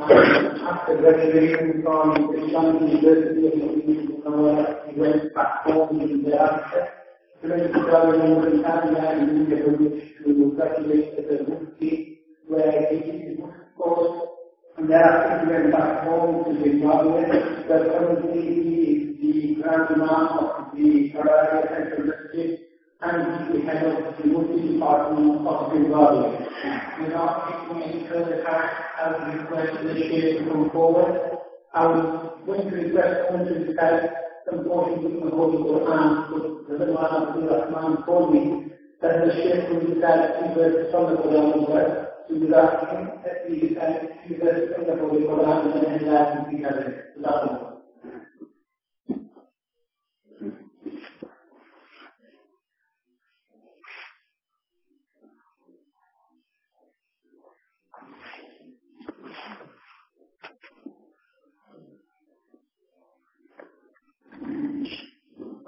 After graduating from Islamic University of Medina, he went back home in thereafter. He went to travel in Mauritania and India to graduate as a Mufti, where he did his course. And thereafter he went back home to Zimbabwe, where currently he is the Grand Imam of the Harare Central District and the head of the Mufti Department of Zimbabwe. Without taking any further time, I would request the Sheikh to come forward. I was going to request him to recite some portions of the Holy Quran, but the Imam Abdul Rahman told me that the Sheikh will recite three verses from the Quran as well. So we asked him that he recite three verses the Holy Quran and then that would be covered.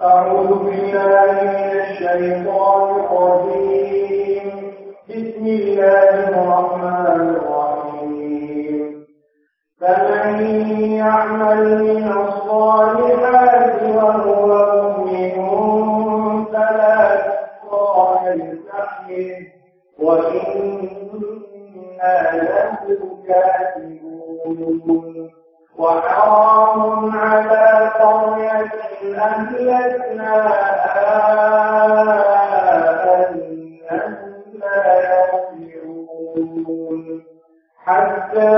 أعوذ بالله من الشيطان الرجيم. بسم الله الرحمن الرحيم. فمن يعمل من الصالحات وهو مؤمن فلا يسرع لسعيه وإنا له كاتبون. وحرام على قرية أهلكناها أنهم لا يرجعون حتى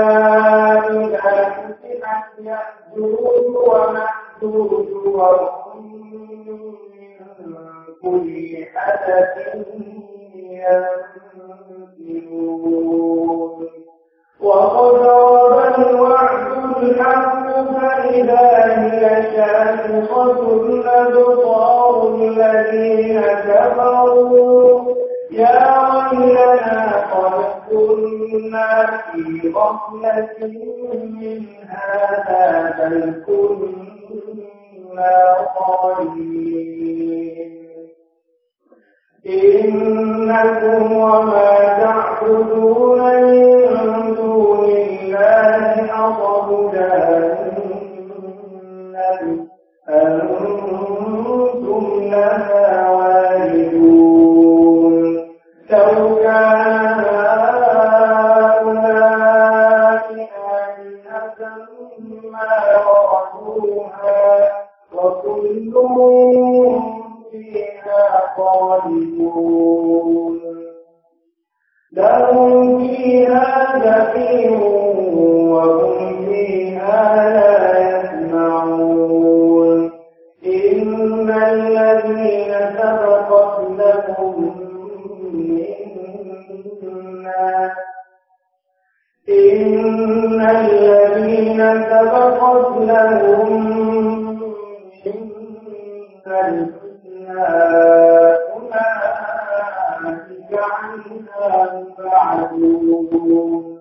عنها مبعدون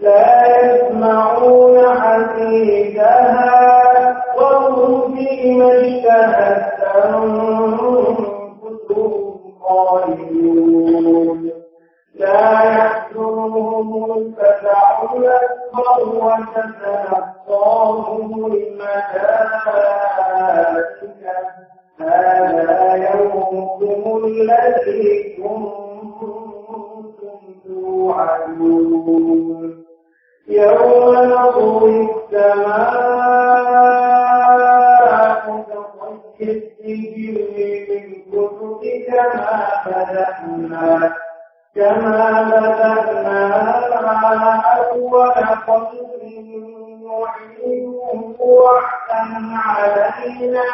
لا يسمعون حديثها وهم فيما اشتهت أنفسهم خالدون لا يحزنهم الفزع الأكبر وتتلقاهم الملائكة هذا يومكم الذي كنتم يوم نطوي السماء كطي السجل للكتب كما بدأنا كما بدأنا أول خلق نعيده وعدا علينا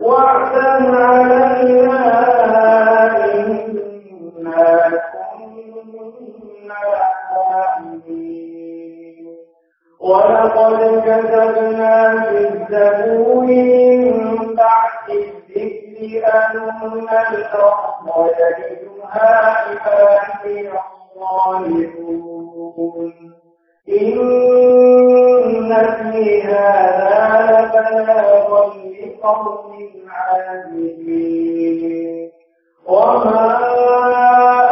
وعدا علينا كنا فاعلين ولقد كتبنا في الزبور من بعد الذكر أن الأرض يرثها عبادي الصالحون. إن في هذا لبلاغا لقوم عابدين وما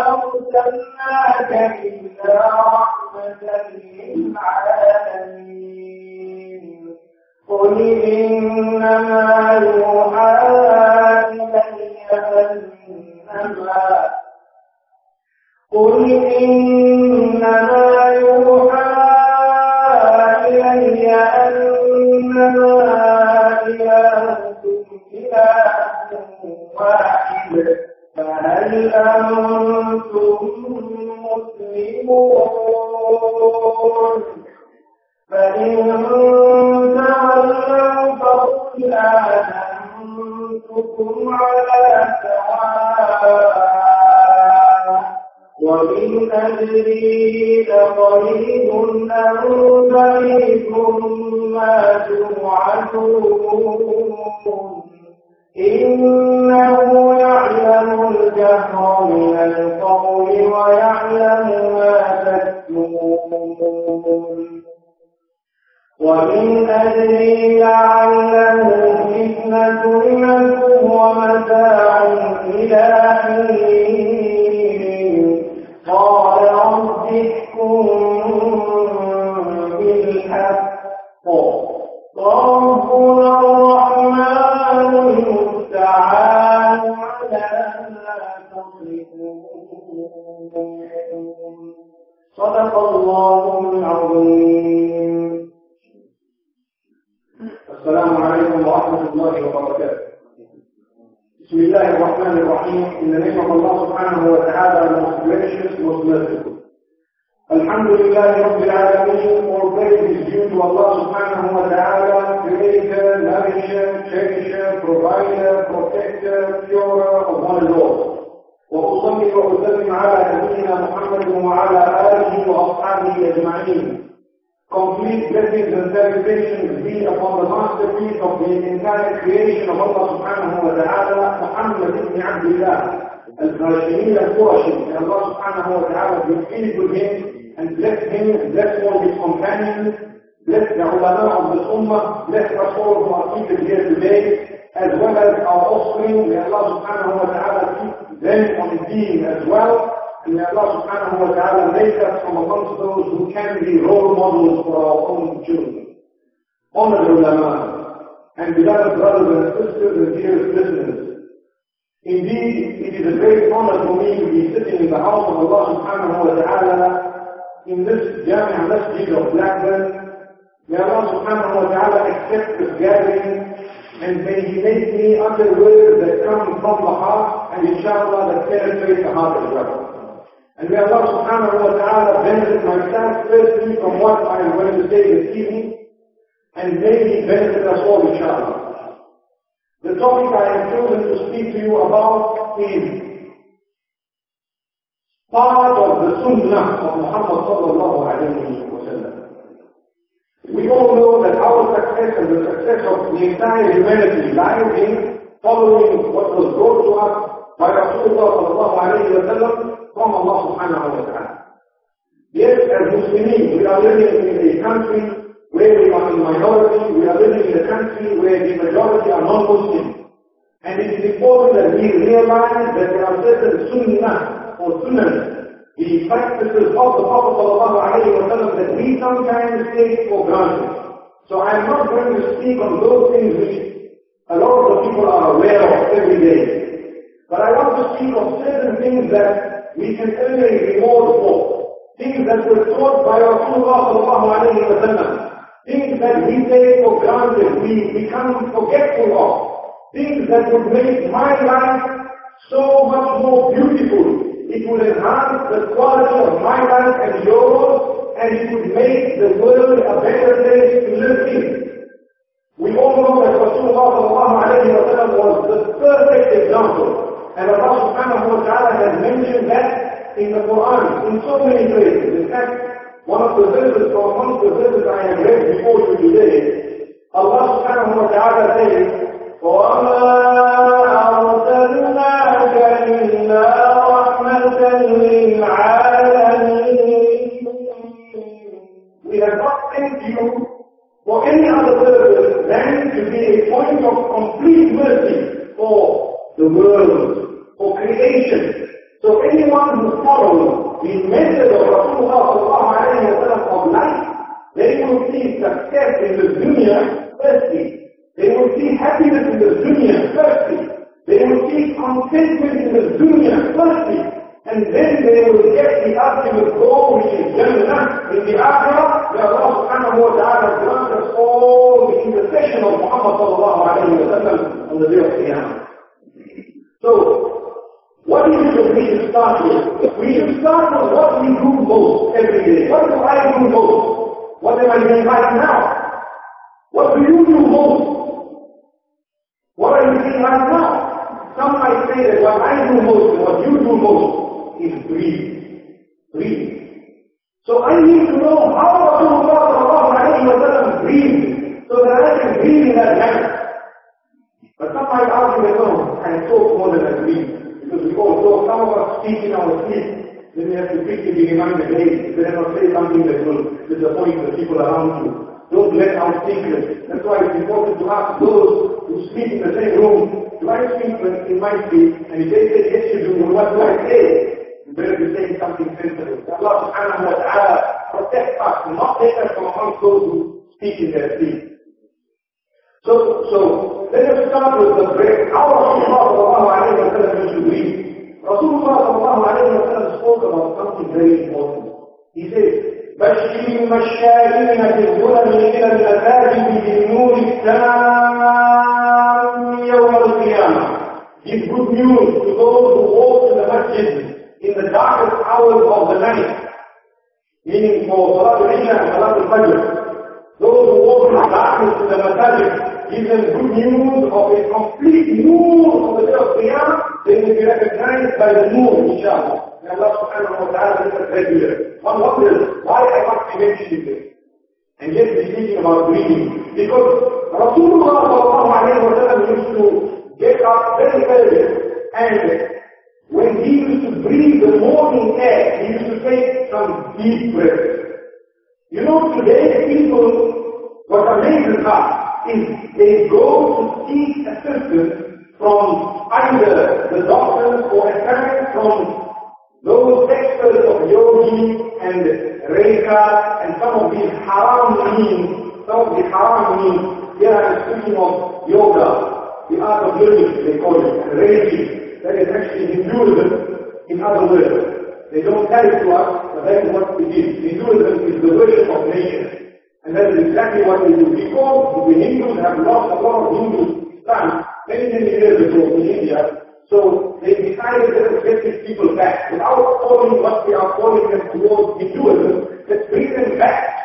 أرسلناك إلا رحمة للعالمين قل إنما يوحى إلي أنما قل إنما يوحى him and bless him and bless all his companions, bless the ulama of the ummah, bless us all who are seated here today, as well as our offspring. May Allah subhanahu wa ta'ala keep them on the deen as well. And may Allah subhanahu wa ta'ala make us from amongst those who can be role models for our own children. Honored ulama and beloved brothers and sisters and dearest listeners. Indeed, it is a great honor for me to be sitting in the house of Allah subhanahu wa ta'ala in this Jami'ah Masjid of Blackburn. May Allah subhanahu wa ta'ala accept this gathering and may He make me utter words that come from the heart and inshallah that penetrate the heart as well. And may Allah subhanahu wa ta'ala benefit myself firstly from what I am going to say this evening, and may He benefit us all inshallah. The topic I have chosen to speak to you about is part of the sunnah of Muhammad sallallahu alayhi wa sallam. We all know that our success and the success of the entire humanity lies in following what was brought to us by Rasulullah sallallahu alayhi wa sallam from Allah subhanahu wa ta'ala. Yes, as Muslims, we are living in a country where we are in minority, we are living in a country where the majority are non-Muslims. And it is important that we realize that there are certain sunnah or sunnah, the practices of the Prophet sallam that we sometimes take for granted. So I am not going to speak on those things which a lot of the people are aware of every day. But I want to speak of certain things that we can a reward for. Things that were taught by Rasulullah sallallahu alayhi wa sallam. Things that we take for granted, we become forgetful of. Things that would make my life so much more beautiful. It would enhance the quality of my life and yours, and it would make the world a better place to live in. We all know that Rasulullah was the perfect example. And Allah subhanahu wa ta'ala has mentioned that in the Quran in so many places. In fact, one of the verses or amongst the verses I have read before you today, Allah subhanahu wa ta'ala says, وما أرسلناك إلا رحمة للعالمين We have not sent you for any other purpose than to be a point of complete mercy for the world, for creation. So anyone who follows of life, they will see success in the dunya firstly. They will see happiness in the dunya firstly. They will see contentment in the dunya firstly. And then they will get the ultimate goal, which is Jannah. In the Akhirah, where Allah subhanahu wa ta'ala grants all the intercession of Muhammad sallallahu alayhi wa sallam on the day of Qiyamah. So, what is it that we should start with? We should start with what we do most every day. What do I do most? What am I doing right now? What do you do most? What are you doing right now? Some might say that what I do most and what you do most is breathe. Breathe. So I need to know how Rasulullah breathed so that I can breathe in that manner. But some might argue that no, I talk more than I breathe. Because we all talk, some of us speak in our sleep. Then we have to quickly be reminded, hey, better not say something that will disappoint the people around you. Don't let out secrets. That's why it's important to ask those who sleep in the same room, do I sleep in my sleep? And if they say yes you do, then what do I say? You better be saying something sensible. Allah subhanahu wa ta'ala protect us, not take us from amongst those who speak in their sleep. So, so let us start with the prayer. How Rasulullah sallallahu alayhi to read. Rasulullah sallallahu alayhi wa sallam spoke about something very important. He says, بشر المشائين في الظلم إلى المساجد بالنور التام يوم القيامة. Give good news to those who walk to the masjid in the darkest hours of the night, meaning for Salat al-Isha and Salat al-Fajr. Those who walk in darkness to the masjid, give them good news of a complete noor of the day of Qiyamah, they will be recognized by the noor, inshallah. May Allah subhanahu wa ta'ala make us regular. One wonders why I must be mentioning this. And yet we're speaking about breathing. Because Rasulullah sallallahu alayhi wa sallam used to get up very early and when he used to breathe the morning air, he used to take some deep breaths. You know, today people, what amazes us is they go to seek assistance from either the doctors or a from those experts of yogi and reiki and some of these haram means, some of the haram means, here I'm speaking of yoga, the art of living, they call it, reiki, that is actually Hinduism in other words. They don't tell it to us, but that is what it is. Hinduism is the worship of nature. And that is exactly what they do. Because the Hindus have lost a lot of Hindu land many, many years ago in India, so they decided to get these people back. Without calling what they are calling them towards Hinduism, let's bring them back.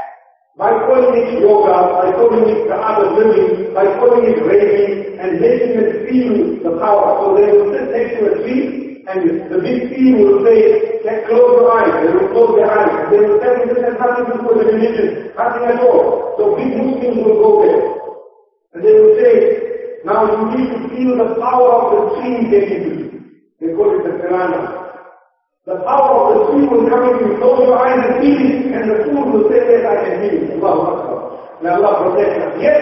By calling it yoga, by calling it the of living, by calling it reiki, and making them feel the power. So they will sit next to a tree, and the big tree will say, Let's close your eyes. They will close their eyes. They will tell you this has nothing to do with religion, nothing at all. So big Muslims will go there. And they will say, now you need to feel the power of the tree getting you. They call it the Kirana. The power of the tree will come in you, close your eyes and feel it, and the food will say, yes, I can feel it. Allah Akbar. May Allah protect us. Yes,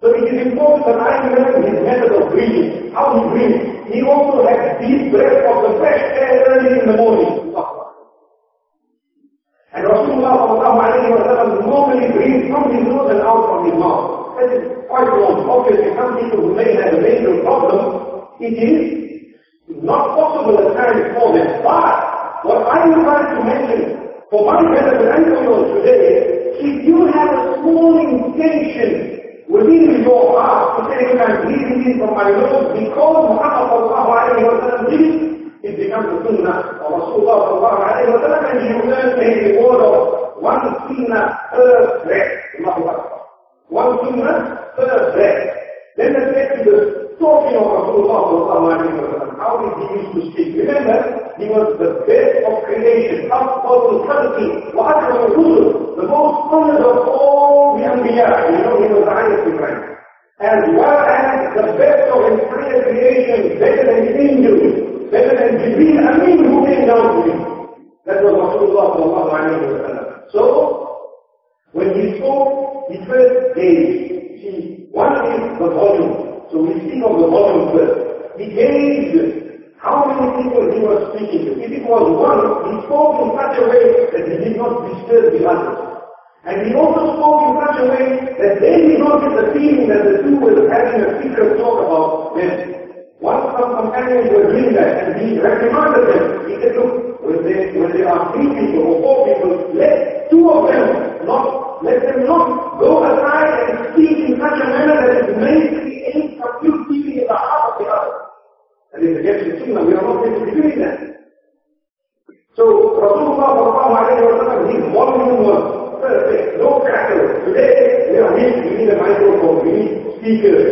So it is important that I remember his method of breathing, how he breathes. He also had deep breath of the fresh air early in the morning. And Rasulullah normally breathes from his nose and out from his mouth. That is quite wrong. Obviously, some people who may have a major problem, it is not possible at times for them. But what I would like to mention for my benefit and for yours today, if you have a small intention when I'm breathing in from my nose, because Muhammad sallallahu alayhi wa sallam did it, it becomes the sunnah Rasulullah sallallahu alayhi wa sallam, and you learn a reward of one sunnah per breath. Allahu Akbar. One sunnah per breath. Then let's get to the talking of Rasulullah alayhi wa sallam. How did he used to speak? Remember, he was the best of creation, أفضل الخلق وأكرم الرسل, the most honored of all the Anbiya. You know, he was the highest in rank. As well as the best of entire creation, better than angels, better than Jibreel Amin who came down to him. That was Rasulullah sallallahu alayhi wa sallam. So, when he spoke, he first gave. See, one is the volume. So we speak of the volume first. He gave how many people he was speaking to. If it was one, he spoke in such a way that he did not disturb the others. And he also spoke in such a way that they did not get the feeling that the two were having a secret talk about them. Once some companions were doing that and he reprimanded them, he said, look, when, they, when there are three people or four people, let two of them not, let them not go aside and speak in such a manner that it may create confusion in the heart of the other. And if against the sunnah, we are not going to be doing that. So Rasulullah perfect, no crackles. Today, we are weak, we need a microphone, we need speakers.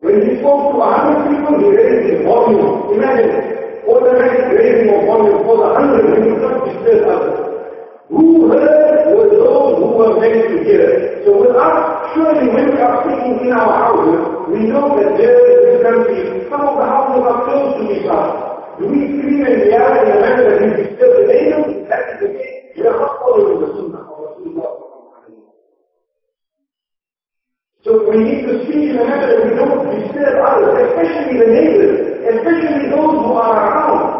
When he spoke to a hundred people, he raised his volume. Imagine, the raising of volume for the hundred, he would not disturb others. Who heard were those who were meant to hear. So with us, surely when we are speaking in our houses, we know that there in this country, some of the houses are close to each other. Do we yell in a manner that we disturb the neighbors? That is the case, we are not following the sunnah of Rasulullah. So we need to speak in a manner that we don't disturb others, especially the neighbors, especially those who are around.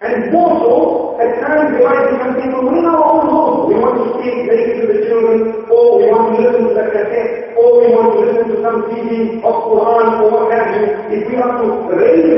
And more so, at times we might become people in our own home. We want to speak maybe to the children, or we want to listen to the cassette, or we want to listen to some CD of Quran or what have you. If we have to raise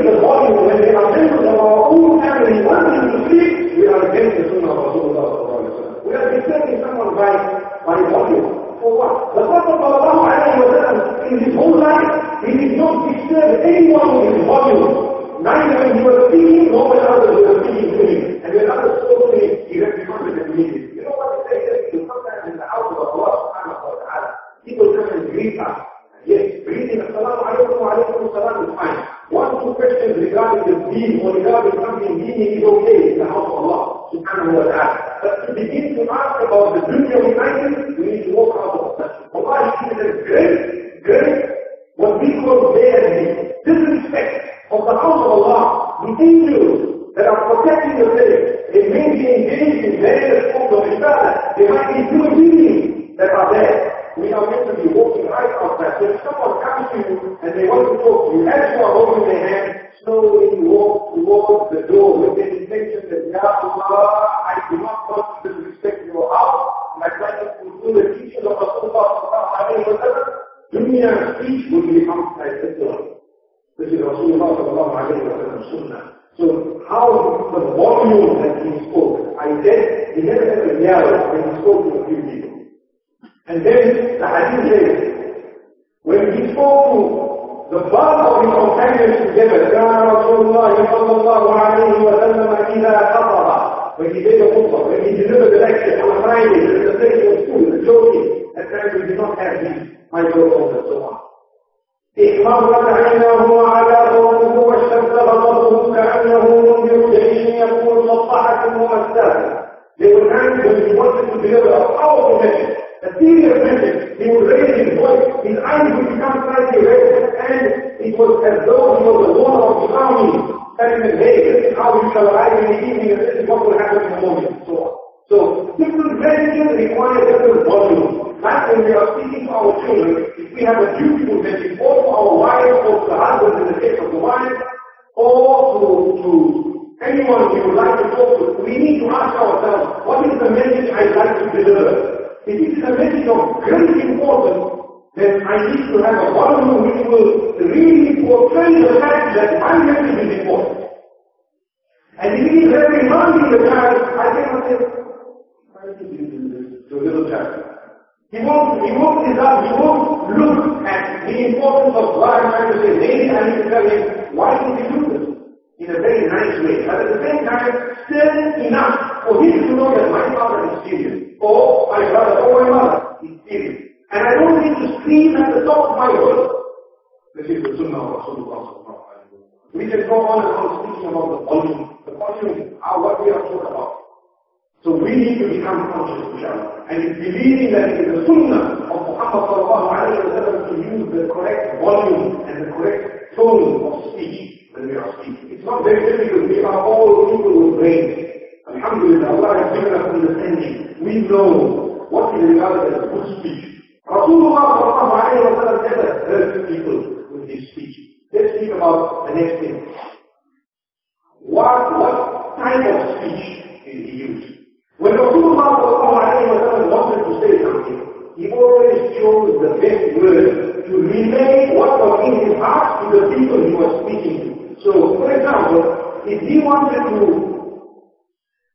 chose the best word to relay what was in his heart to the people he was speaking to. So, for example, if he wanted to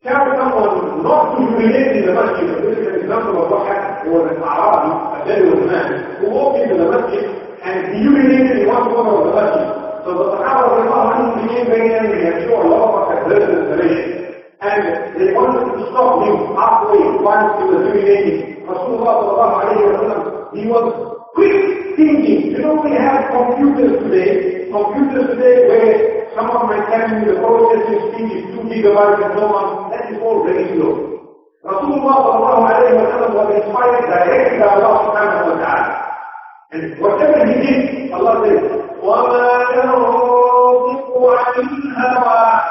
tell someone not to urinate in the masjid, this is an example of what happened for an Arabi, a Bedouin man, who walked into the masjid and he urinated in one corner of the masjid. So the Sahaba became very angry and sure Allah had heard the narration. And they wanted to stop him halfway while he was urinating. Rasulullah he was quick thinking. You know, we have computers today, computers today where someone might tell you the processing speed is 2 gigabytes and so on. That is all very slow. Rasulullah was inspired directly by Allah subhanahu wa ta'ala. And whatever he did, Allah said, وَمَا يَنطِقُ عَنِ الْهَوَىٰ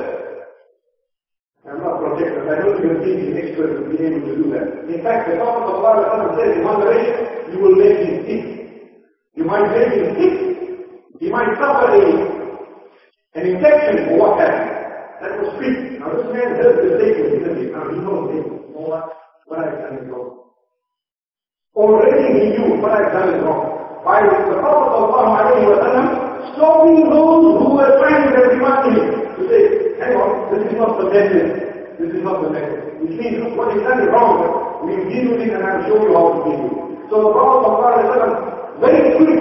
I'm not protected. I don't even think an expert will be able to do that. In fact, the Prophet of Allah said in one narration, you will make him sick. You might make him sick. He might suffer a, an infection or what have you. That was quick. Now this man heard the statement, he? Now he knows it. You what? I've done is wrong. Already he knew what I've done is wrong. By the Prophet of Allah stopping those who were trying to reprimand him to say, hang on, this is not the method. This is not the method. Which means what he's done is wrong. We deal with it and I'll show you how to with it. So the Prophet very quick,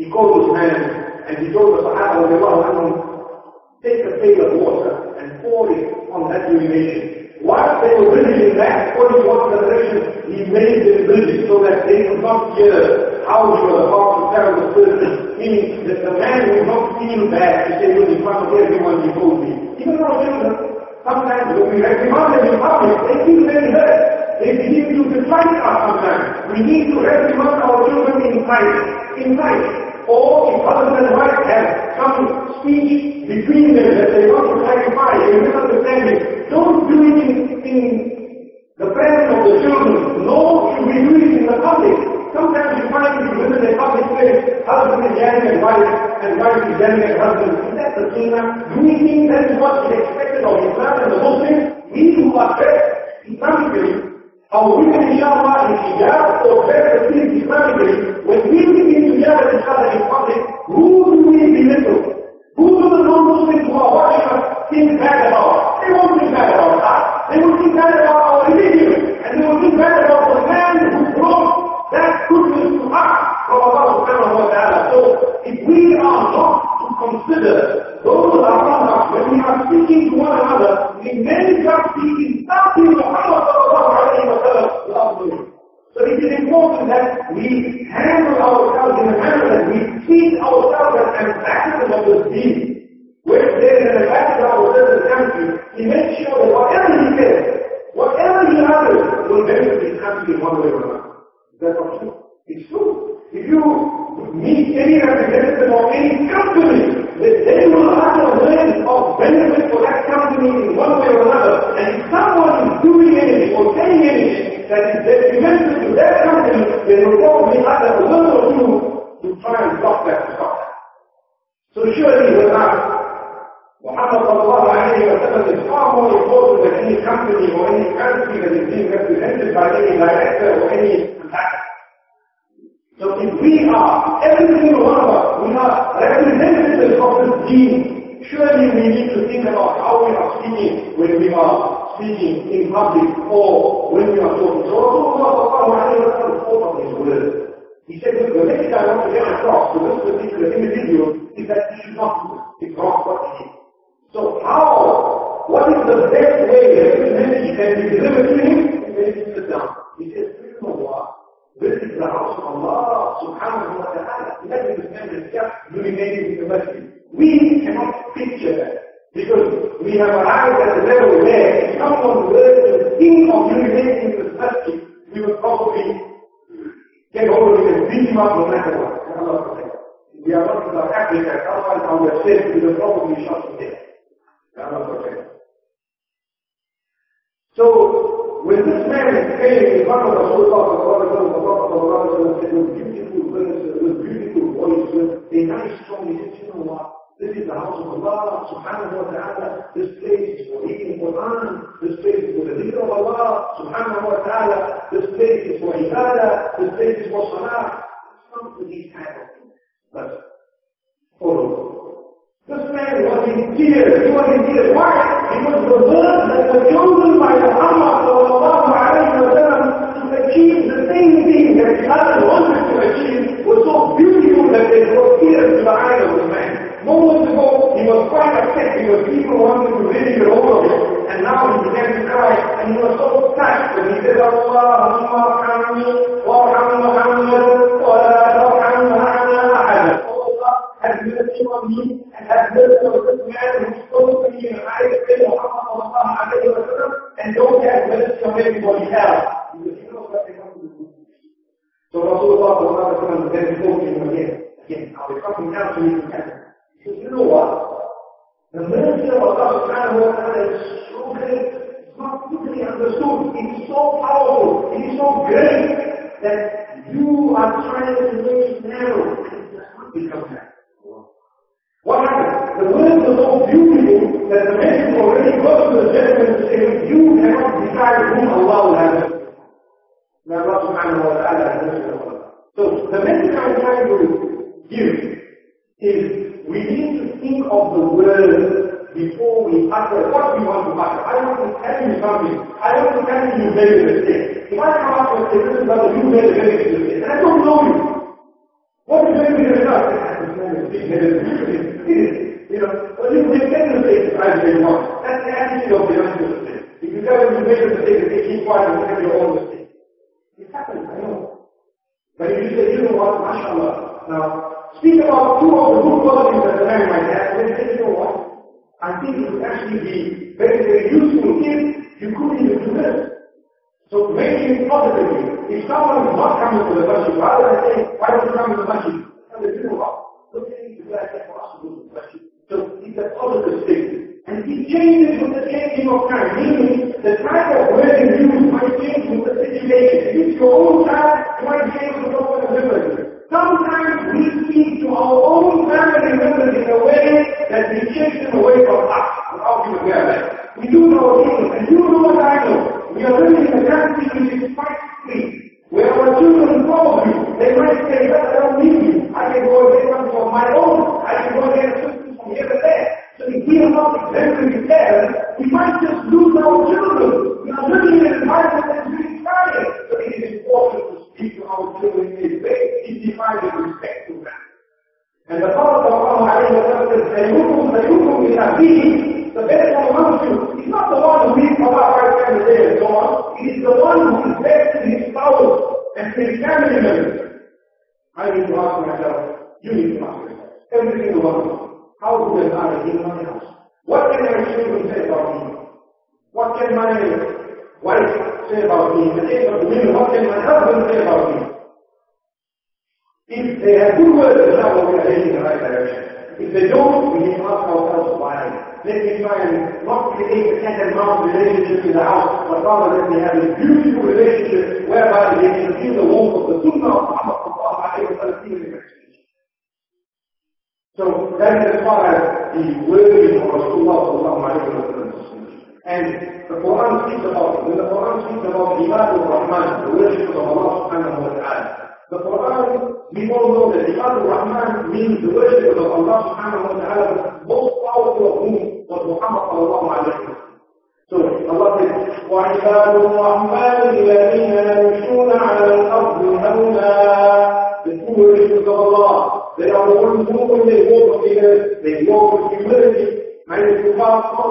he called his man and he told the Sahaba take a pail of water and pour it on that urination. While they were building that, according to he made them build so that they could not hear how he was about to tell the person. Meaning that the man would not feel bad to say, well, in front of everyone told me. Even our children, sometimes when we reprimand them in public, they feel very hurt. They begin to dislike us sometimes. We need to reprimand our children in private. In private. Or if husband and wife have some speech between them that they want to clarify, a misunderstanding, don't do it in, in the presence of the children. No, you do it in the public. Sometimes you find you visit a public place, husband at wife, and wife yelling at husband. Is that the sunnah? Do we think that is what is expected of Islam and the Muslims? We who are dressed Islamically, our women inshallah in hijab or dress the things Islamically, when we begin to yell at each other in public, who do we belittle? Who do the non-Muslims who are watching us think bad about? They won't think bad about us. They will think bad about our religion. And they will think bad about the man that goodness to us from Allah subhanahu wa ta'ala. So if we are not to consider those around us when we are speaking to one another, we may just be insulting Muhammad sallallahu alayhi wa sallam without knowing. So it is important that we handle ourselves in a manner that we treat ourselves as ambassadors of the deen. Where there is an ambassador of certain country, he makes sure that whatever he says, whatever he utters, will benefit his country in one way or another. Is that not true? It's true. If you meet any representative of any company, they will utter words we need to think about how we are speaking when we are speaking in public or when we are talking. So Allah subhanahu wa spoke of his word. He said, the message I want to get across to this particular individual is that he should not do not what he did. So how, what is the best way that this message can be delivered to him? He said, sit down. He says, Allah, بإذن الله سبحانه وتعالى لازم نعمل الكف ريمين يونيفرسيتي We cannot picture that because we have arrived at the level where someone will think of Illuminating the university, we would probably get over with and beat him up no matter what. We are not in South Africa, otherwise our state we will probably shot to death. So when this man came in front of Rasulullah sallallahu said with beautiful furniture, with beautiful voice, with a nice strong he said, you know what? This is the house of Allah subhanahu wa ta'ala. This place is for reading Quran. This place is for the leader of Allah subhanahu wa ta'ala. This place is for ibadah. This place is for salah. It's not for these kind of things. But follow this man was in tears, he was in tears. Why? Because the one that was chosen by the Allah sallallahu alayhi wa sallam to achieve the same thing that his other wanted to achieve was so beautiful that there were tears in the eyes of the man. Moments ago, he was quite upset because people wanted to ridicule all of him. And now he began to cry and he was so touched when he said, Allahumma hamni wa hamni The type of words you use might change with the situation. is your own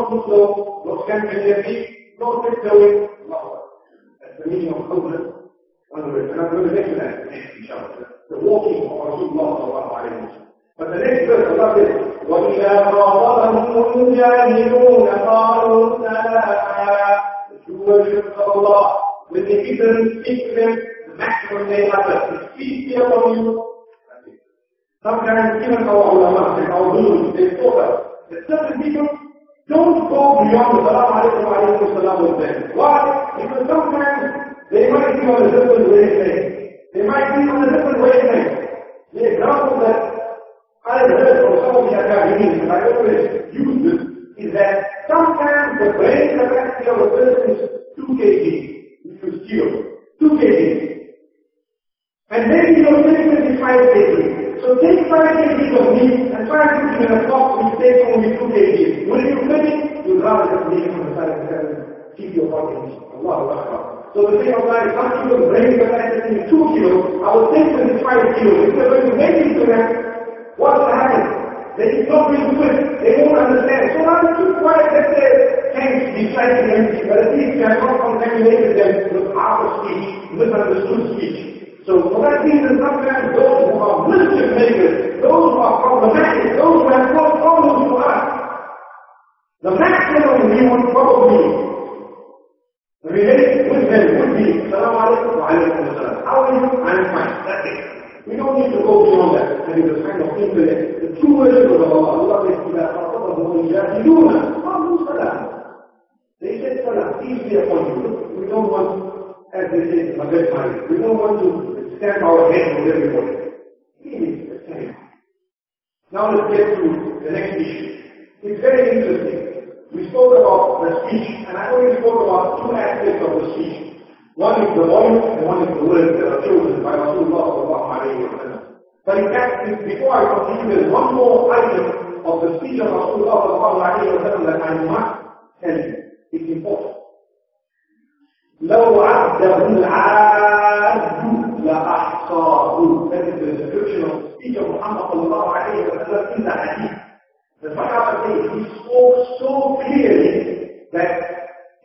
نقطة لو لو كان باليمين نقطة تساوي لحظة اليمين مقصودة أنا بقول لك لا إن شاء الله. walking مع رسول الله صلى الله عليه وسلم. فبالنسبة للرجل وإذا خاطبهم الجاهلون قالوا سلاما شو شو الله. when they give them ignorant maximum they have a sincere from you Sometimes even our ulama, they are rules, don't go beyond the salam alaikum alaikum salam with them. Why? Because sometimes they might be on a different wavelength. They might be on a different wavelength. The example that I heard from some of the Academics, and I always use this, is that sometimes the brain capacity of a person is 2 kg, if you steal. 2 kg. And maybe your limit is 5 kg. So take 5 kg of meat and try to put it in a box which takes only 2 kg. Will you finish? You'd rather just leave it on the side of the heaven, keep your body in Allah Akbar. So the thing of life, some people's brain capacity is 2 kilos, I would think that it's 5 kilos. If they're going to make it to that, going to happen? They don't really do it. They won't understand. So they keep quiet, let their tanks be slightly empty, but at least they have not contaminated them with half of speech, misunderstood speech. So for that reason, sometimes those who are mischief makers, those who are problematic, those who have caused problems to us, the maximum we would probably relate with them would be, Salaam alaikum wa alaikum assalam. How are you? I'm fine. That's it. We don't need to go beyond that. That is the kind of intellect. The true worship of Allah, Allah says, إِذَا خَطَبَهُمُ الْجَاهِلُونَ قَالُوا سَلَامًا They said salam, peace be upon you. We don't want, as they say, a bad mind. We don't want to stamp our head with everybody. Really, the same. Now let's get to the next issue. It's very interesting. We spoke about the speech, and I only spoke about two aspects of the speech. One is the voice, and one is the words that are chosen by Rasulullah sallallahu alayhi wa sallam. But in fact, before I continue, there's one more item of the speech of Rasulullah sallallahu alayhi wa sallam that I must tell you. It's important. لو عده العاد لأحصاه. That is the description of the speech of Muhammad sallallahu alayhi wa sallam in the hadith. The Sahaba say he spoke so clearly that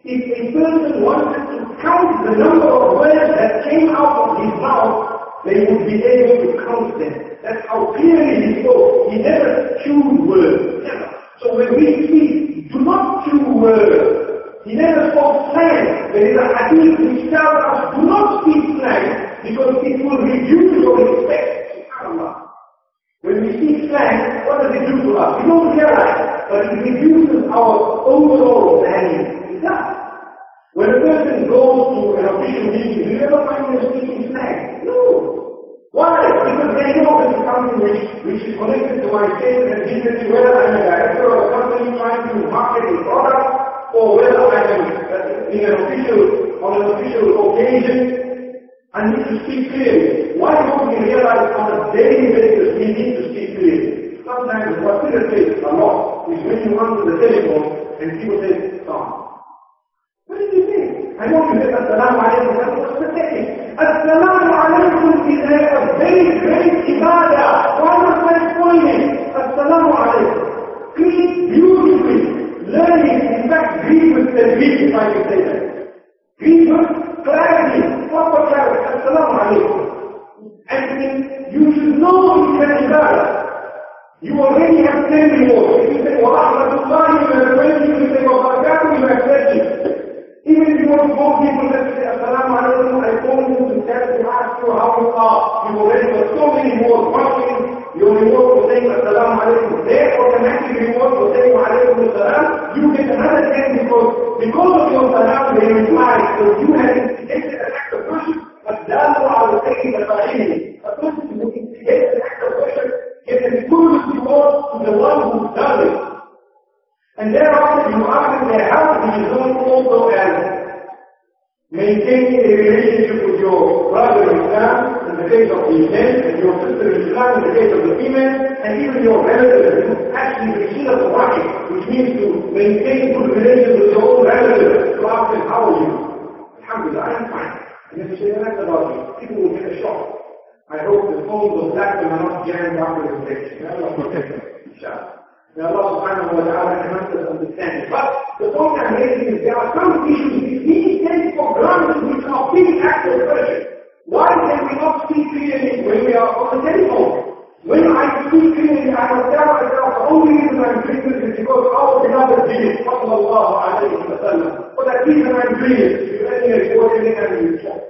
if a person wanted to count the number of words that came out of his mouth, they would be able to count them. That's how clearly he spoke. He never chewed words. Never. So when we speak, do not chew words. He never spoke slang. There is a hadith which tells us do not speak slang because it will reduce your respect. SubhanAllah. When we see slang, what does it do to us? We don't realize, but it reduces our overall value. It does. When a person goes to an official meeting, you ever find them speaking slang? No. Why? Because they know this is something which, which is connected to my sales and dignity, whether I'm a director of a company trying to market a product, or whether I'm uh, in an official, on an official occasion, I need to speak clearly. Why don't we realize on a daily basis we need to speak clearly? Sometimes what irritates a lot is when you run to the telephone and people say, stop. What did you say? I know you said Assalamu alaikum, but what's the second? Assalamu alaikum is a very great ibadah. Why I explain it? Assalamu alaikum. Greet beautifully. Learning, in fact, greet with the greet, if I can say that. Greet with clarity, proper clarity. Assalamu alaikum. And you should know you can ibadah. You already have 10 rewards. If you say, wa rahmatullahi wa barakatuh, you say, wa barakatuh, you have 30. Even if you want to call people that say, Assalamu alaikum, I phone you to tell to ask you how you are. You already got so many more watching. Your reward for saying Assalamu alaikum. Their automatic reward for saying wa alaikum assalam. You get another 10 because, because of your salam, they reply. So you have instigated ask them their health, which is going maintaining a relationship with your brother in Islam in the case of the men, and your sister in Islam in the case of the female, and even your relatives. Actually, the Qila Quranic, which means to maintain good relations with your own relatives. To ask them, how are you? Alhamdulillah, I'm fine. And if you say that's about you, people will get a shock. I hope the phones of black are not jammed after lecture. May Allah protect us, inshallah. May Allah subhanahu wa ta'ala grant us understanding. But the point I'm making is there are some issues we take for granted which are big acts of worship. Why can we not speak clearly when we are on the telephone? When I speak clearly, I will tell myself the only reason I'm doing this is because our beloved Jesus, sallallahu alayhi wa sallam. For that reason I'm doing it. You're letting a recording and you check.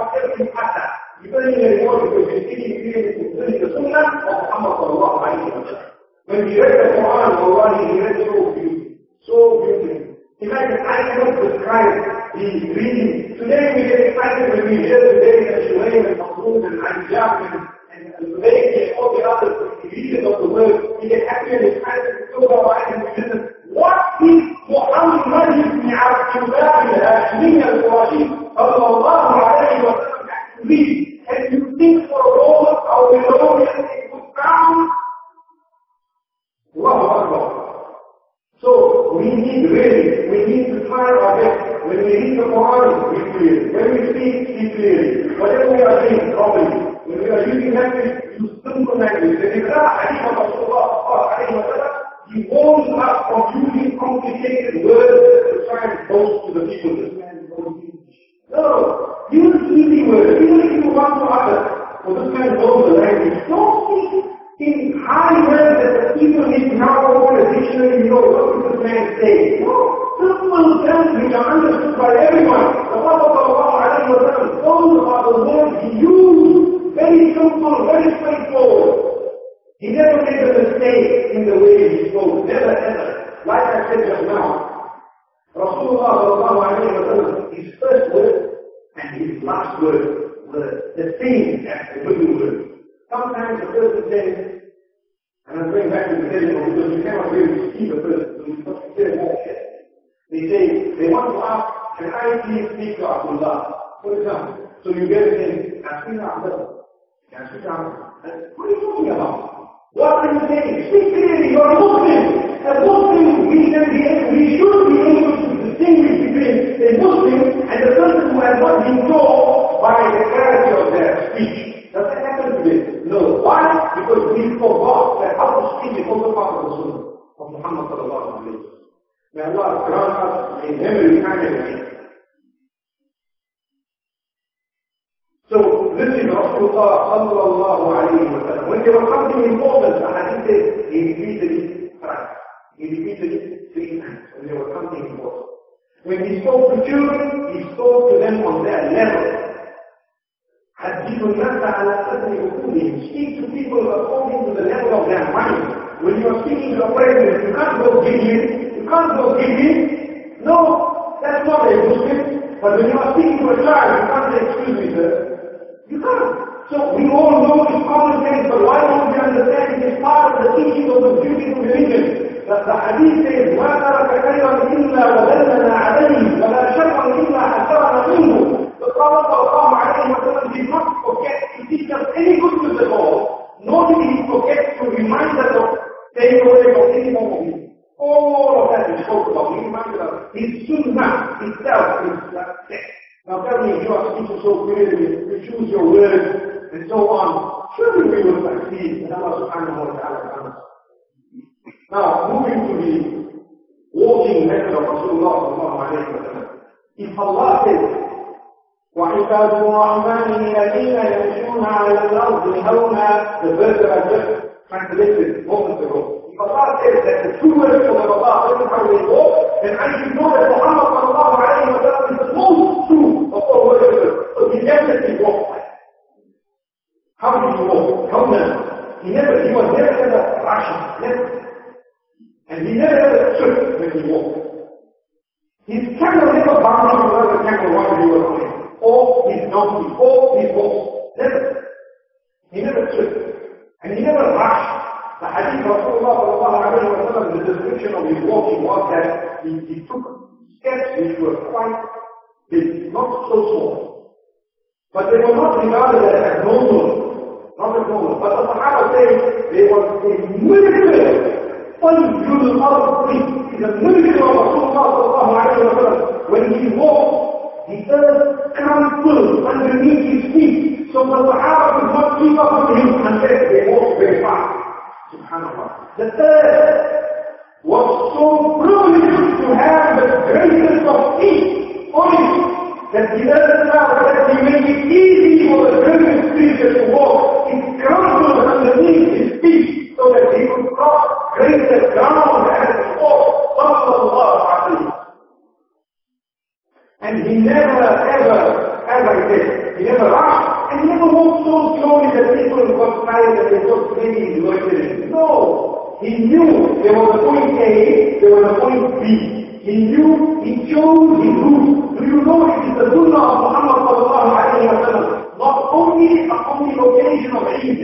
Whatever you matter. You're letting a recording because you're speaking clearly concerning the sunnah of Muhammad sallallahu alayhi wa sallam. When we read the Quran, Wallahi, he read so beautifully. So beautifully. Imagine, I cannot describe the reading. Today we get excited when we hear the day and Shuraim and Mahmoud and Anjab and and Zubayk and all the others, the readers of the word, we get happy and excited to go out and we listen. So, this is Rasulullah sallallahu alayhi wa sallam. When there was something important, the hadith says, he repeated it thrice. He repeated it three times when there was something important. When he spoke to children, he spoke to them on their level. حدث الناس على قدر عقولهم. Speak to people according to the level of their mind. When you are speaking to a president, you can't go give him. You can't go give him. No, that's not a Muslim. But when you are speaking to a child, you can't say, excuse me, sir. You can't. So we all know it's common sense, but why don't we understand it is part of the teaching of the beautiful religion? That the hadith says, ما ترك خيرا إلا ودلنا عليه ولا شرا إلا حذرنا منه. The Prophet sallallahu alayhi wa sallam did not forget to teach us any goodness at all. Nor did he forget to remind us of staying away from any form of evil. All of that is spoken about. He reminded us. His sunnah itself is that text. Now tell me if you are speaking so clearly, you choose your words and so on. Surely we will succeed. And Allah subhanahu wa ta'ala comes. Now, moving to the walking method of Rasulullah sallallahu alayhi wa sallam. If Allah says, وعباد الرحمن الذين يمشون على الأرض هونا the verse that I just translated moments ago. Allah says that the true worship of Allah, is how they walk, then I should know that Muhammad sallallahu alayhi is the most true of all worshippers. So he definitely walked like. How did he walk? Howna. He never, he never ever rushing, never. And he never when he walked. His camel while he was on or his donkey, or his horse. Never. He never tripped. And he never rushed. The hadith of Rasulullah sallallahu alayhi wa sallam, the description of his walking was that he, he took steps which were quite big, not so small. But they were not regarded as abnormal, not abnormal. But the Sahaba say they were a miracle. طيب الأرض is a miracle of Rasulullah sallallahu alayhi wa sallam. When he walked, the earth crumbled underneath his feet. So the Sahaba could not keep up with him unless they walked very fast. Subhanallah. The earth was so privileged to have the greatest of each only that the earth now that he it easy for the greatest creature to walk. It crumbled underneath his feet so that he could cross greater ground as before. Sallallahu alayhi And he never, ever, as I said, he never rushed, he never walked so slowly that people got tired and they maybe he's loitering. No! He knew there was a point A, there was a point B. He knew, he chose his route. Do you know it is the sunnah of Muhammad sallallahu alayhi wa sallam? Not only on the occasion of Eid.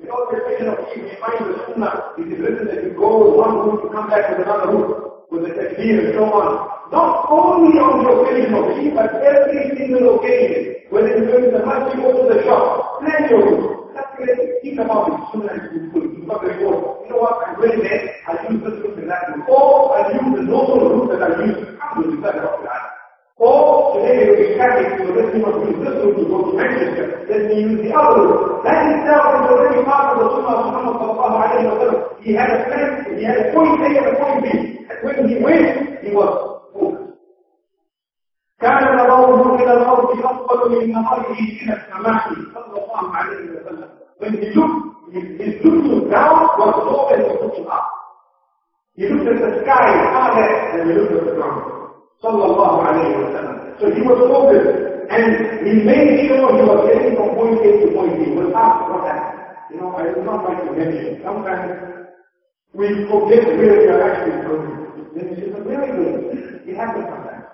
The occasion of Eid, we find the sunnah, it is written that you go one route, you come back with another route, with the takbir and so on. Not only on the occasion of Eid, but every single occasion. Whether you go to the masjid, go to the shop, plan your route. That's the way think about it. Sunnah is good. You got the You know what? I'm going there, I use this route and that route. Or I use the normal route that I use. Alhamdulillah, or today traffic, so let me not use this route to go to Manchester. Let me use the other route. That itself is already part of the Sunnah of Muhammad sallallahu alayhi wa sallam. He had a plan, he had a point A and a point B. And when he went, he was focused. كان نظره إلى الأرض أفضل من نظره إلى السماء صلى الله عليه وسلم. When he looked, his, looking down was than looking up. He looked at the sky higher than he looked at the ground. Sallallahu alayhi wa sallam. So he was focused and he made sure he was getting from point A to point B. Was asked what happened. You know, I would not like to mention. Sometimes we forget where we are actually going. But where are we going? It happens sometimes.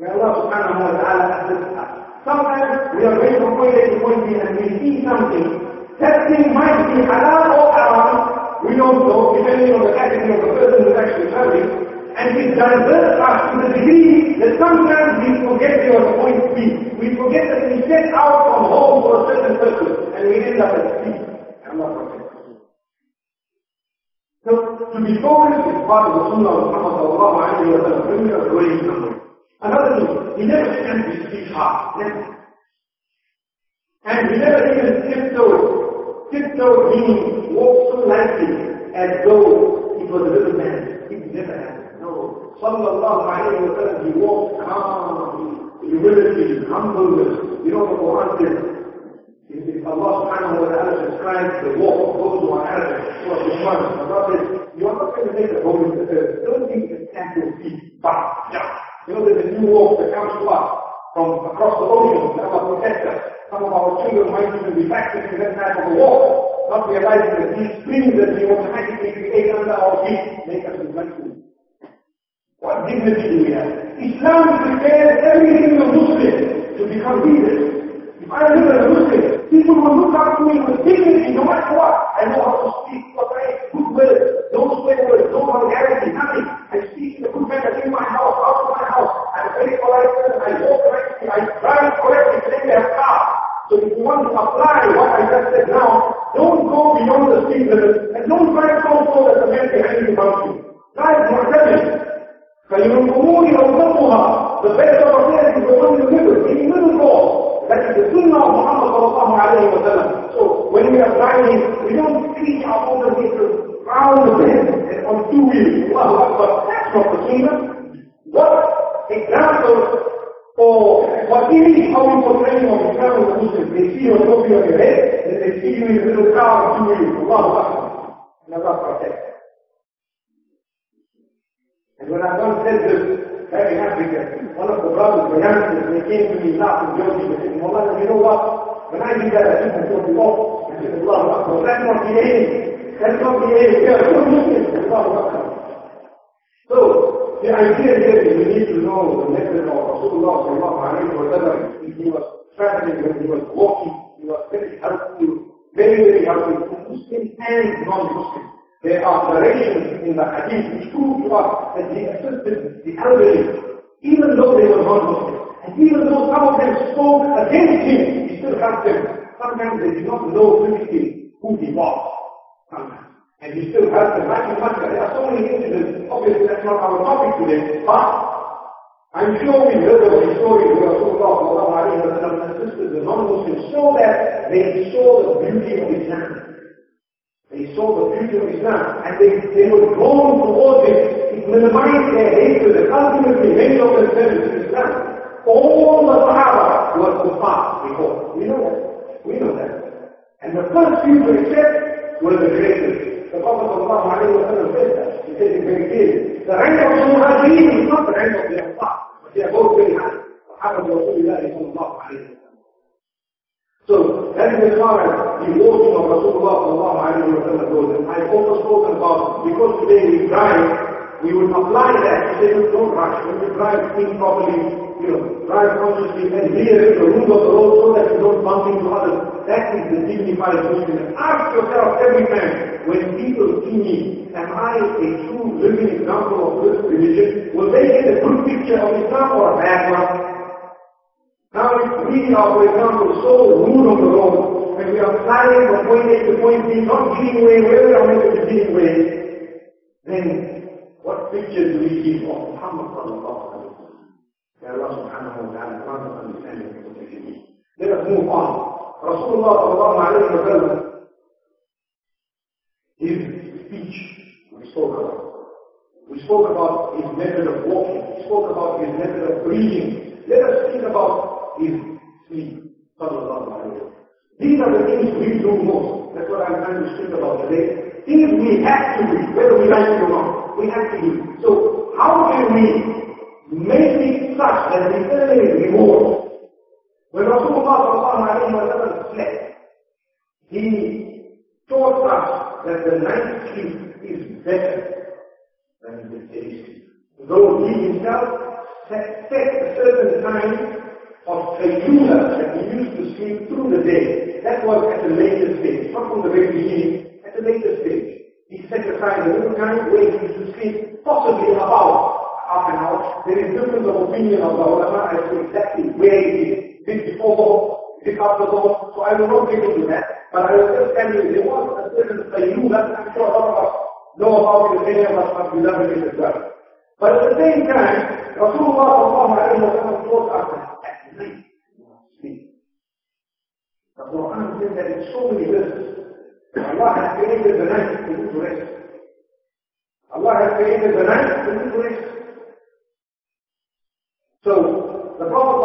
Where Allah subhanahu wa ta'ala assists us. Sometimes we are going from point A to point B and we see something. That thing might be halal or haram. We don't know, depending on the category of the person who is actually serving. And it diverts us to the degree that sometimes we forget your point B. We forget that we set out from home for a certain purpose and we end up at sea. Protect us. So, to be focused is part of the Sunnah of Muhammad sallallahu alayhi wa sallam we are going somewhere. Another thing, he never sent his feet hard. Never. And he never even tiptoed. Tiptoed meaning walk so lightly as though he was a little man. It never happened. Sallallahu alayhi wa sallam, he walked calmly, humility, humbleness. You know the Quran says, Allah subhanahu wa ta'ala describes the walk of those who are Arab, who are Muslims, Allah says, you are not going to make a earth. Don't think can stand your feet back, jump. You know, there's a new walk that comes to us from across the ocean that Allah protects us. Some of our children might even be practicing that type of a walk, not realizing that these springs that we automatically create under our feet make us inflexible. What dignity do we have? Islam prepares every single Muslim to become leaders. If I live as a Muslim, people will look up to me with dignity no matter what. I know how to speak, what portray good will, no swear words, no vulgarity, nothing. I speak the good manner in my house, out of my house. I'm very polite, I walk correctly, I drive correctly, then they have car. So if you want to apply what I just said now, don't go beyond the street limit and don't try so control that the man behind you wants you. Drive more فإن الأمور أوسطها the best of affairs is the one in the middle, in the middle goal. That is the sunnah of Muhammad sallallahu alayhi wa sallam. So when we are driving, we don't see our motor vehicles round the bend and on two wheels. Allahu Akbar. That's not the sunnah. What example or what is how we portray of Islam in the Muslims? They see your trophy on your head, and they see you in a little car on two wheels. Allahu Akbar. And Allah protect. And when I once said this, back in Africa, one of the brothers, the youngsters, they came to me laughing, joking, they said, Mullah, you know what? When I did that, I think I told you off. I said, Allah Akbar, that's not the aim. That's not the aim. We are so Muslims. So, the idea here is we need to know the method of Rasulullah sallallahu alayhi wa sallam. He was traveling, when he was walking, he was very helpful, very, very helpful to Muslims and non-Muslims. There are narrations in the hadith which prove to us that he assisted the elderly, even though they were not Muslims. And even though some of them spoke against him, he still helped them. Sometimes they did not know physically who he was. Sometimes. And he still helped them. Like in Makkah, there are so many incidents. Obviously, that's not our topic today. But I'm sure we heard of the story where Rasulullah assisted the non-Muslims so that they saw the beauty of Islam. They saw the beauty of Islam and they, they were drawn towards it. It minimized their hatred and ultimately many of them turned to Islam. All the Sahaba were kuffar before. We know that. We know that. And the first few to accept were the greatest. The Prophet ﷺ said that. He said it very clearly. The rank of Muhajirin is not the rank of the Ansar. But they are both very high. Sahaba Rasulullah sallallahu alayhi wa that is as the walking of Rasulullah sallallahu alayhi wa sallam goes. And I've also spoken about, because today we drive, we would apply that say, don't rush. When you drive, think properly, you know, drive consciously and hear the rules of the road so that you don't bump into others. That is the dignified Muslim. Ask yourself every time, when people see me, am I a true living example of this religion? Will they get a good picture of Islam or a bad one? Now we are, example, so rude on the road, and we are flying from point A to point B, not giving way where we are meant to be way, then what picture do we give of Muhammad sallallahu alayhi wa sallam? May Allah subhanahu wa ta'ala grant us understanding it is. Let us move on. Rasulullah sallallahu alayhi wa sallam, his speech, we spoke about. We spoke about his method of walking. We spoke about his method of breathing. Let us think about his sleep. Sallallahu alayhi wa These are the things we do most. That's what I'm trying to speak about today. Things we have to do, whether we like it or not. We have to do. So how can we make it such that we earn reward? When Rasulullah sallallahu alayhi wa sallam slept, he taught us that the night sleep is better than the day sleep. Though he himself set, set a certain time of Qayyula that he used to sleep through the day. That was at the later stage, not from the very beginning, at the later stage. He set aside a little time where he to sleep, possibly about half an hour. There is difference of opinion of the ulama as to exactly where he before Dhuhr, did after Dhuhr, so I will not get into that. But I will just tell you, there was a certain Qayyula, I'm sure a lot of us know about it, many of us must be loving it as well. But at the same time, Rasulullah sallallahu alayhi wa sallam taught us that at night sleep. The Quran says that in so many verses, Allah has created the night for you to rest. Allah has created the night for you to rest. So, the Prophet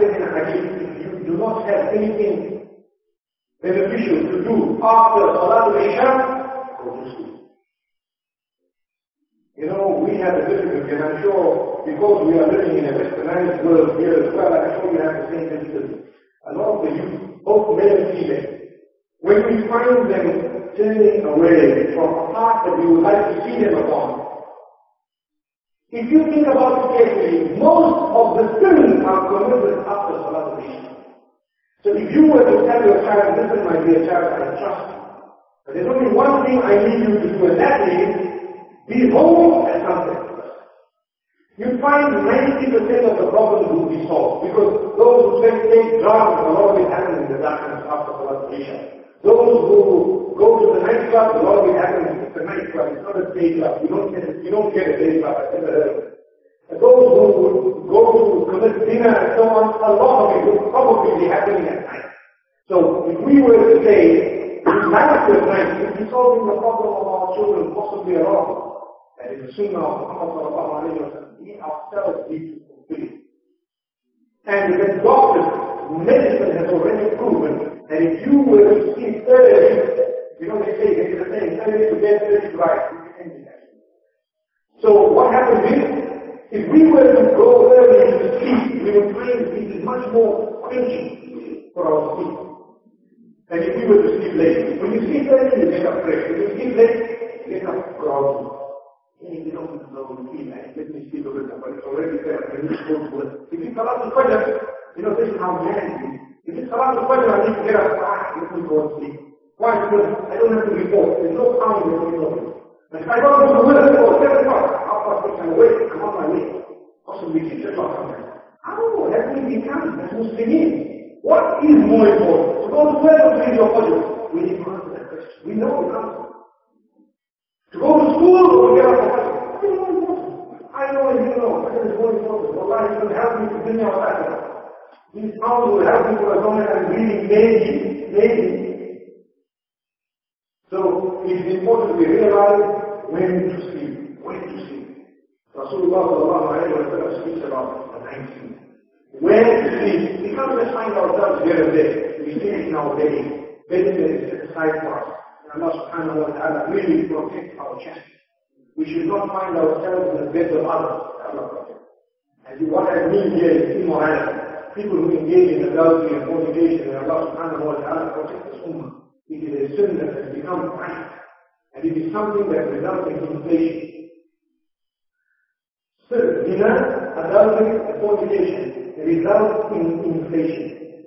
said in a hadith, if you do not have anything beneficial to do after Salatul Isha, go to sleep. You know, we have a difficulty, and I'm sure because we are living in a westernized world here as well, I'm sure we have the same difficulty. A lot of the youth, both male and female, when we find them turning away from a path that we would like to see them upon, if you think about it carefully, most of the sins are committed after Salat al So if you were to tell your child, listen my dear child, I trust you, but there's only one thing I need you to do, and that is be home and something. You find 90% of the problems will be solved because those who take, drugs, a lot of it in the darkness after Salat Those who go to the nightclub, a lot of it happens in the nightclub. It's not a day club. You don't get. You don't get a day club. I've never heard. And those who go to commit dinner and so on, a lot of it would probably be happening at night. So if we were to say, last night, we'd be solving the problem of our children possibly a lot that is the Sunnah of Muhammad sallallahu we ourselves need to fulfill. And the doctors, medicine has already proven that if you were to sleep early, you know they say, they are saying, early to bed, early to rise, So what happens is, if we were to go early to sleep, we would find it is much more quenching for our sleep. And if we were to sleep late, when you sleep early, you get up fresh. When you sleep late, you get up drowsy. We the let me see the but it's already there, and you go to it. If it's you know, this is how man it is. If it's Salat al-Fajr, I need to get up, ah, let me go and sleep. Why? Because I don't have to report. There's no time in the if I don't go to or 7 o'clock, half past 6, I'm awake, I'm on my way. Possibly 6 o'clock sometimes. How have we become as Muslims? What is more important? To go to where to your Fajr? We need to answer that question. We know the answer. To go to school or get for Fajr? What is more I know. What is more important? Allah is to help you to bring your Fajr. These pounds will help you as long as I'm reading maybe, maybe. So it's important we realize when to sleep, when to sleep. Rasulullah sallallahu alayhi wa sallam speaks about the 19th. When to sleep, we can't just find ourselves here and there. We sleep in our bed. Bed is set aside for us. And Allah subhanahu wa ta'ala really protects our chest. We should not find ourselves in the beds of others. Protect. And what I mean here is immorality. People who engage in adultery and fornication, and Allah subhanahu wa ta'ala protects this ummah. It is a sin that has become chronic. And it is something that results in inflation. So, zina, adultery, and fornication result in inflation.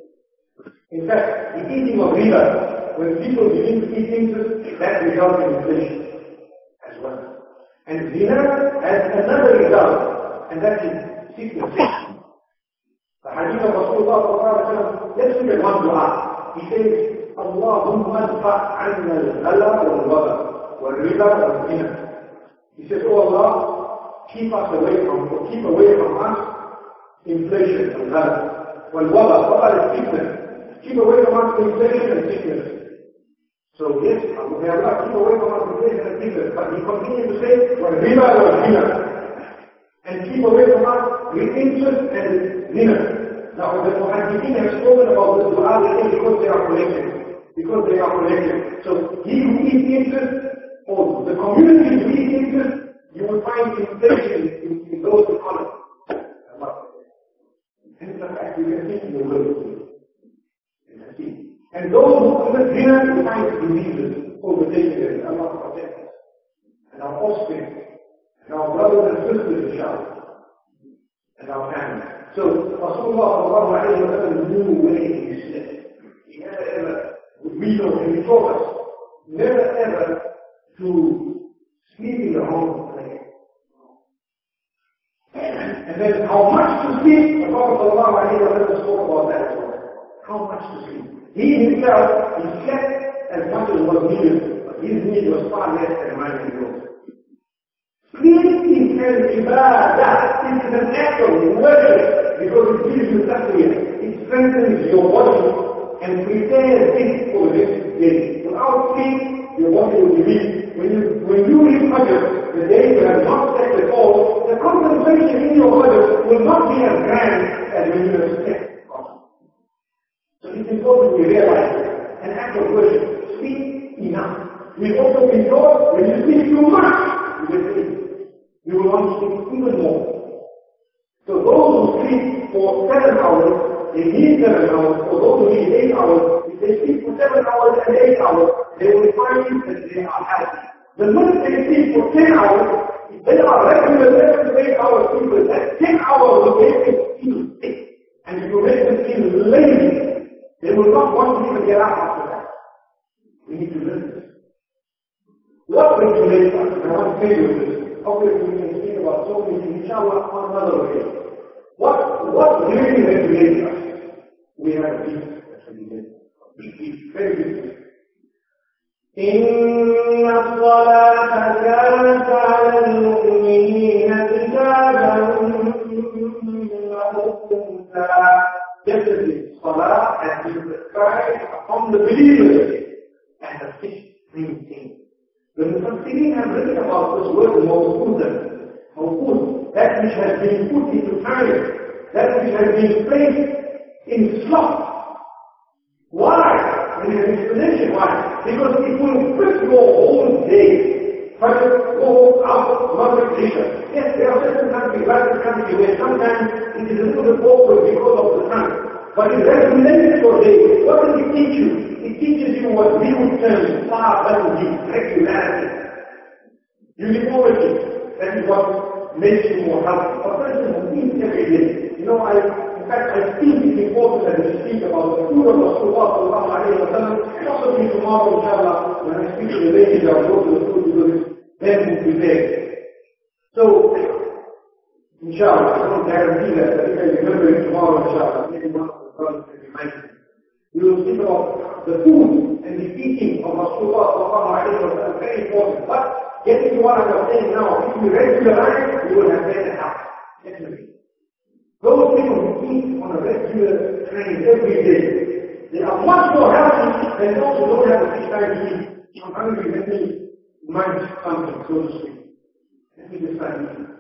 In fact, the eating of riba, when people begin to eat interest, that results in inflation as well. And zina has another result, and that is sickness. The hadith of Rasulullah wa let's look at one dua. He says, اللهم الغلا والوبا والربا والزنا. He says, Oh Allah, keep us away from, keep away from us inflation and ghala. والوبا, waba is sickness. Keep away from us inflation and sickness. So yes, we have not given away from our and people, but we continue to say, riba or zina. And keep away from us with interest and zina. Now the Muhammedin have spoken about this dua because they are connected. Because they are connected. So he who is interest, or the community who is interest, you will find inflation in, those colors. And the. And those who commit zina, you find diseases overtaking them. Allah protect us. And our offspring, and our brothers and sisters, inshallah. And our family. So Rasulullah knew where he slept. He never ever we know and he taught us never ever to sleep in the home place. And then how much to sleep, the Prophet spoke about that. How much to sleep. He himself, is slept as much as was needed, but his need was far less than mine and yours. Sleep is an ibadah. It is an act of worship because it gives you taqwiyah. It strengthens your body and prepares it for the next day. Without sleep, your body will be weak. When you, when you reach Fajr, the day you have not slept at all, the concentration in your Fajr will not be as grand as when you have slept. So it's important we realize an act of worship. Sleep enough. We also be taught when you sleep too much, you will sleep. You will want to sleep even more. So those who sleep for seven hours they need seven hours, or those who need eight hours, if they sleep for seven hours and eight hours, they will find that they are happy. The minute they sleep for ten hours, they are regular seven to eight hours people, that ten hours will make them feel sick. And you make them feel lazy, they will not want to even get. We need to learn this. What regulates us? I want to tell you this. Obviously, we can speak about so many inshallah, on another way. What, what really regulates us? We have a beat that regulates us. It's very different. إن الصلاة كانت على المؤمنين كتابا موقوتا Definitely, Salah has been prescribed upon the believers and the sixth main thing. The Mufassirin have written about this word mawqudan, mawqud, that which has been put into time, that which has been placed in slot. Why? And there's an explanation why. Because it will fit your whole day. Fajr, go out, Isha. Yes, there are certain countries, this country, where sometimes it is a little bit awkward because of the time. But it regulates your day. What does it teach you? It teaches you what we would term better regularity. Uniformity. That is what makes you healthy. A person who eats every day. You know, I, in fact, I think it's important that we speak about the food of Rasulullah sallallahu alayhi wa sallam. Possibly tomorrow, inshallah, when I speak to the ladies, I'll go to the food because then we'll be there. So, Inshallah, I don't guarantee that, but if I remember it tomorrow, inshallah, maybe one We will speak about the food and the eating of Rasulullah very important. But getting to what I'm saying now, if you regularize, you will have better health. Definitely. Those people who eat on a regular train every day, they are much more healthy than those who don't have a fish time to eat. I'm hungry, let me munch something, so to speak. Let me decide.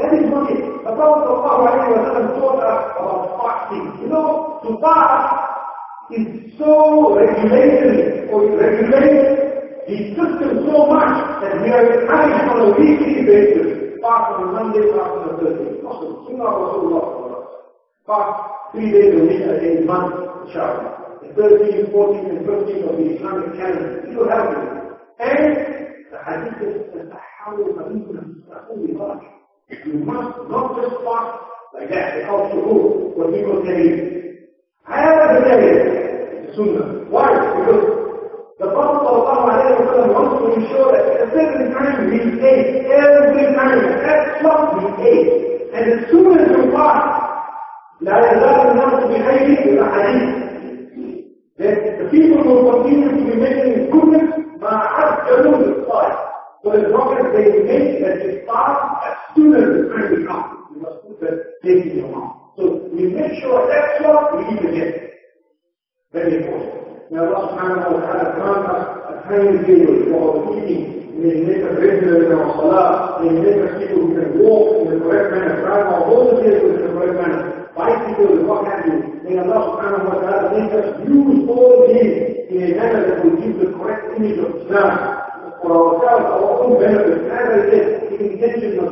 That is wicked. The Prophet taught us about fasting. You know, to fast is so regulated, or it regulates the system so much that we are encouraged on a weekly basis. Fast on Monday, fast on Thursday. Also, Sunnah Rasulullah Fast three days a week a day a month, inshallah. The 13, 14, and 15 of the Islamic calendar. You have it. And the hadith is the Sahih Hadith of Rasulullah. لك You must not just fast like that without shuhur, what people say. هذا بداية Sunnah. Why? Because the Prophet ﷺ wants to ensure that at a certain time we ate, every time, at what we ate. And as soon as you fast, لا يزال الناس بخير إلى حديث. That the people will continue to be making goodness مع عجلوا للصائم. So the Prophet they make that you fast as as the time comes. You must put that date in your mouth. So we make sure that's what we eat again. Very important. May Allah subhanahu wa ta'ala grant us a timetable for our eating. May make us regular in our salah. May make us people who can walk in the correct manner, drive our motorcycles in the correct manner, bicycles, what have you. May Allah subhanahu wa ta'ala make us use all these in a manner that will give the correct image of Islam. ولو كان أقوم بهذا الإسلام لكن يجب أن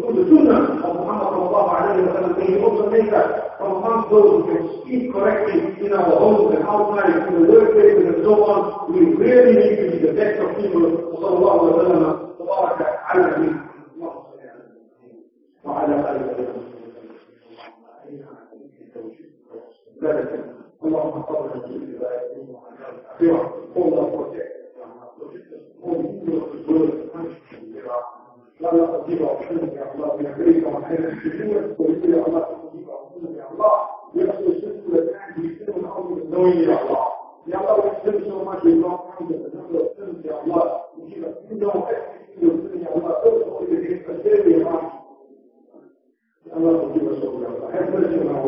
تكون سنة محمد صلى الله عليه وسلم كي يوصل ليس from one those who can speak correctly in our homes and outside, in the workplace and so on, we really need to be the best of people, صلى الله عليه وسلم, تبارك على النبي. وعلى آله وسلم. اللهم صل على سيدنا محمد وعلى آله وسلم. يا الله ويجيب كل يوم ويسلم يا الله تدخل إليك السير يا الله يا الله تجيب عشانك يا الله حب نجمع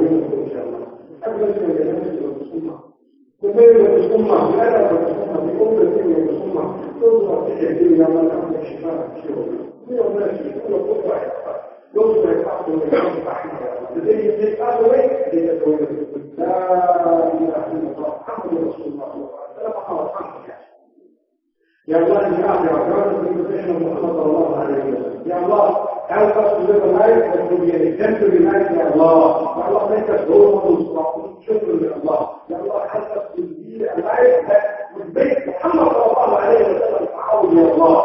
وغير الصمة لا الصمة بأمة من الصمة تظهر تحديد لما تعمل شفاء كثيرا من الناس يقول قطع يصبح الحق من الحق أحمد لديه في الآلوين ليتكون لا إله إلا الله محمد رسول الله صلى الله عليه وسلم. يا الله اني اعطي اعتراض في مدينه محمد صلى الله عليه وسلم يا الله هل قصد لك مالك والدنيا الجنه بمالك يا الله يا الله ليس الظلم والمستعصم شكر لله يا الله هل قصد لي المالك والبيت محمد صلى الله عليه وسلم تعاون يا الله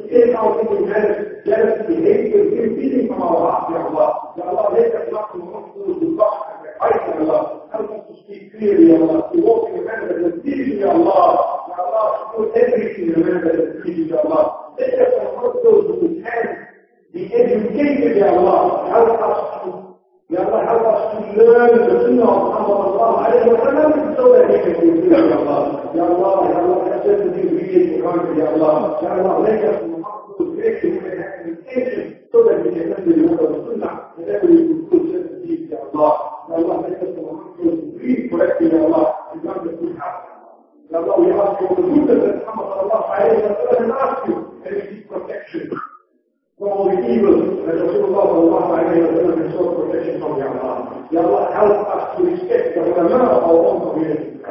to take out any jealousy, jealousy, hatred, ill feeling from our hearts, Ya Allah. Ya Allah, let us not amongst those who talk and fight, Ya Allah. Help us to speak clearly, Ya Allah. To walk in a manner that is pleasing, Ya Allah. Ya Allah, to do everything in a manner that is pleasing, Ya Allah. Let us amongst those who can be educated, Ya Allah. Help us to Ya Allah, help us to learn the sunnah of Muhammad sallallahu alayhi wa sallam so that we can fulfill Ya Allah. Ya Allah, Ya Allah, let us be real to country, Ya Allah. Ya Allah, let us to great human education so that we can learn the word of the sunnah and then we will fulfill certain deeds, Ya Allah. Ya Allah, let us to read correctly, Ya Allah, and learn the good habits. Ya Allah, we ask for the goodness that Muhammad sallallahu alayhi wa sallam and ask you and we seek protection from the evils that Rasulullah sallallahu alayhi wa sallam has sought protection from Ya Allah. Ya Allah, help us to respect the ulama of our own community.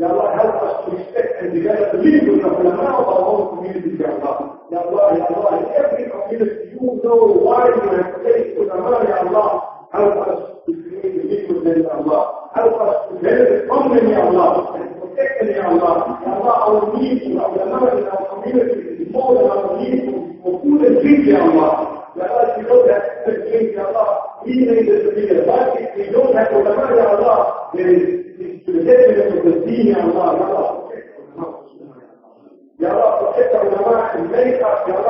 Ya Allah, help us to respect and develop the leaders of ulama of our own community, Ya Allah. Ya Allah, Ya Allah, in every community you know why you have placed ulama, Ya Allah. Help us to create the of Ya Allah. Help us to benefit from them, Ya Allah, and protect them, Ya Allah. Ya Allah, our needs, our community is more than our need for, for food and drink, Ya Allah. Ya Allah, if we don't have food and drink, Ya Allah, we need this to be a but if we don't have ulama, Ya Allah, then it's to the detriment of the deen, Ya Allah. Ya Allah, Ya Allah, protect our ulama and make us, Ya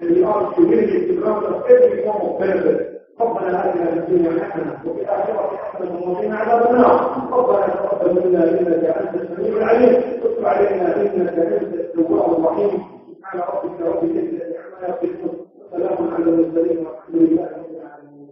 and أرض are committed to grant us every form of benefit. ربنا آتنا في الدنيا حسنة وفي الآخرة حسنة وقنا عذاب النار. ربنا تقبل منا إنك أنت السميع العليم. وتب علينا إنك أنت التواب الرحيم. سبحان ربك رب العزة عما يصفون. وسلام على المرسلين والحمد لله رب العالمين.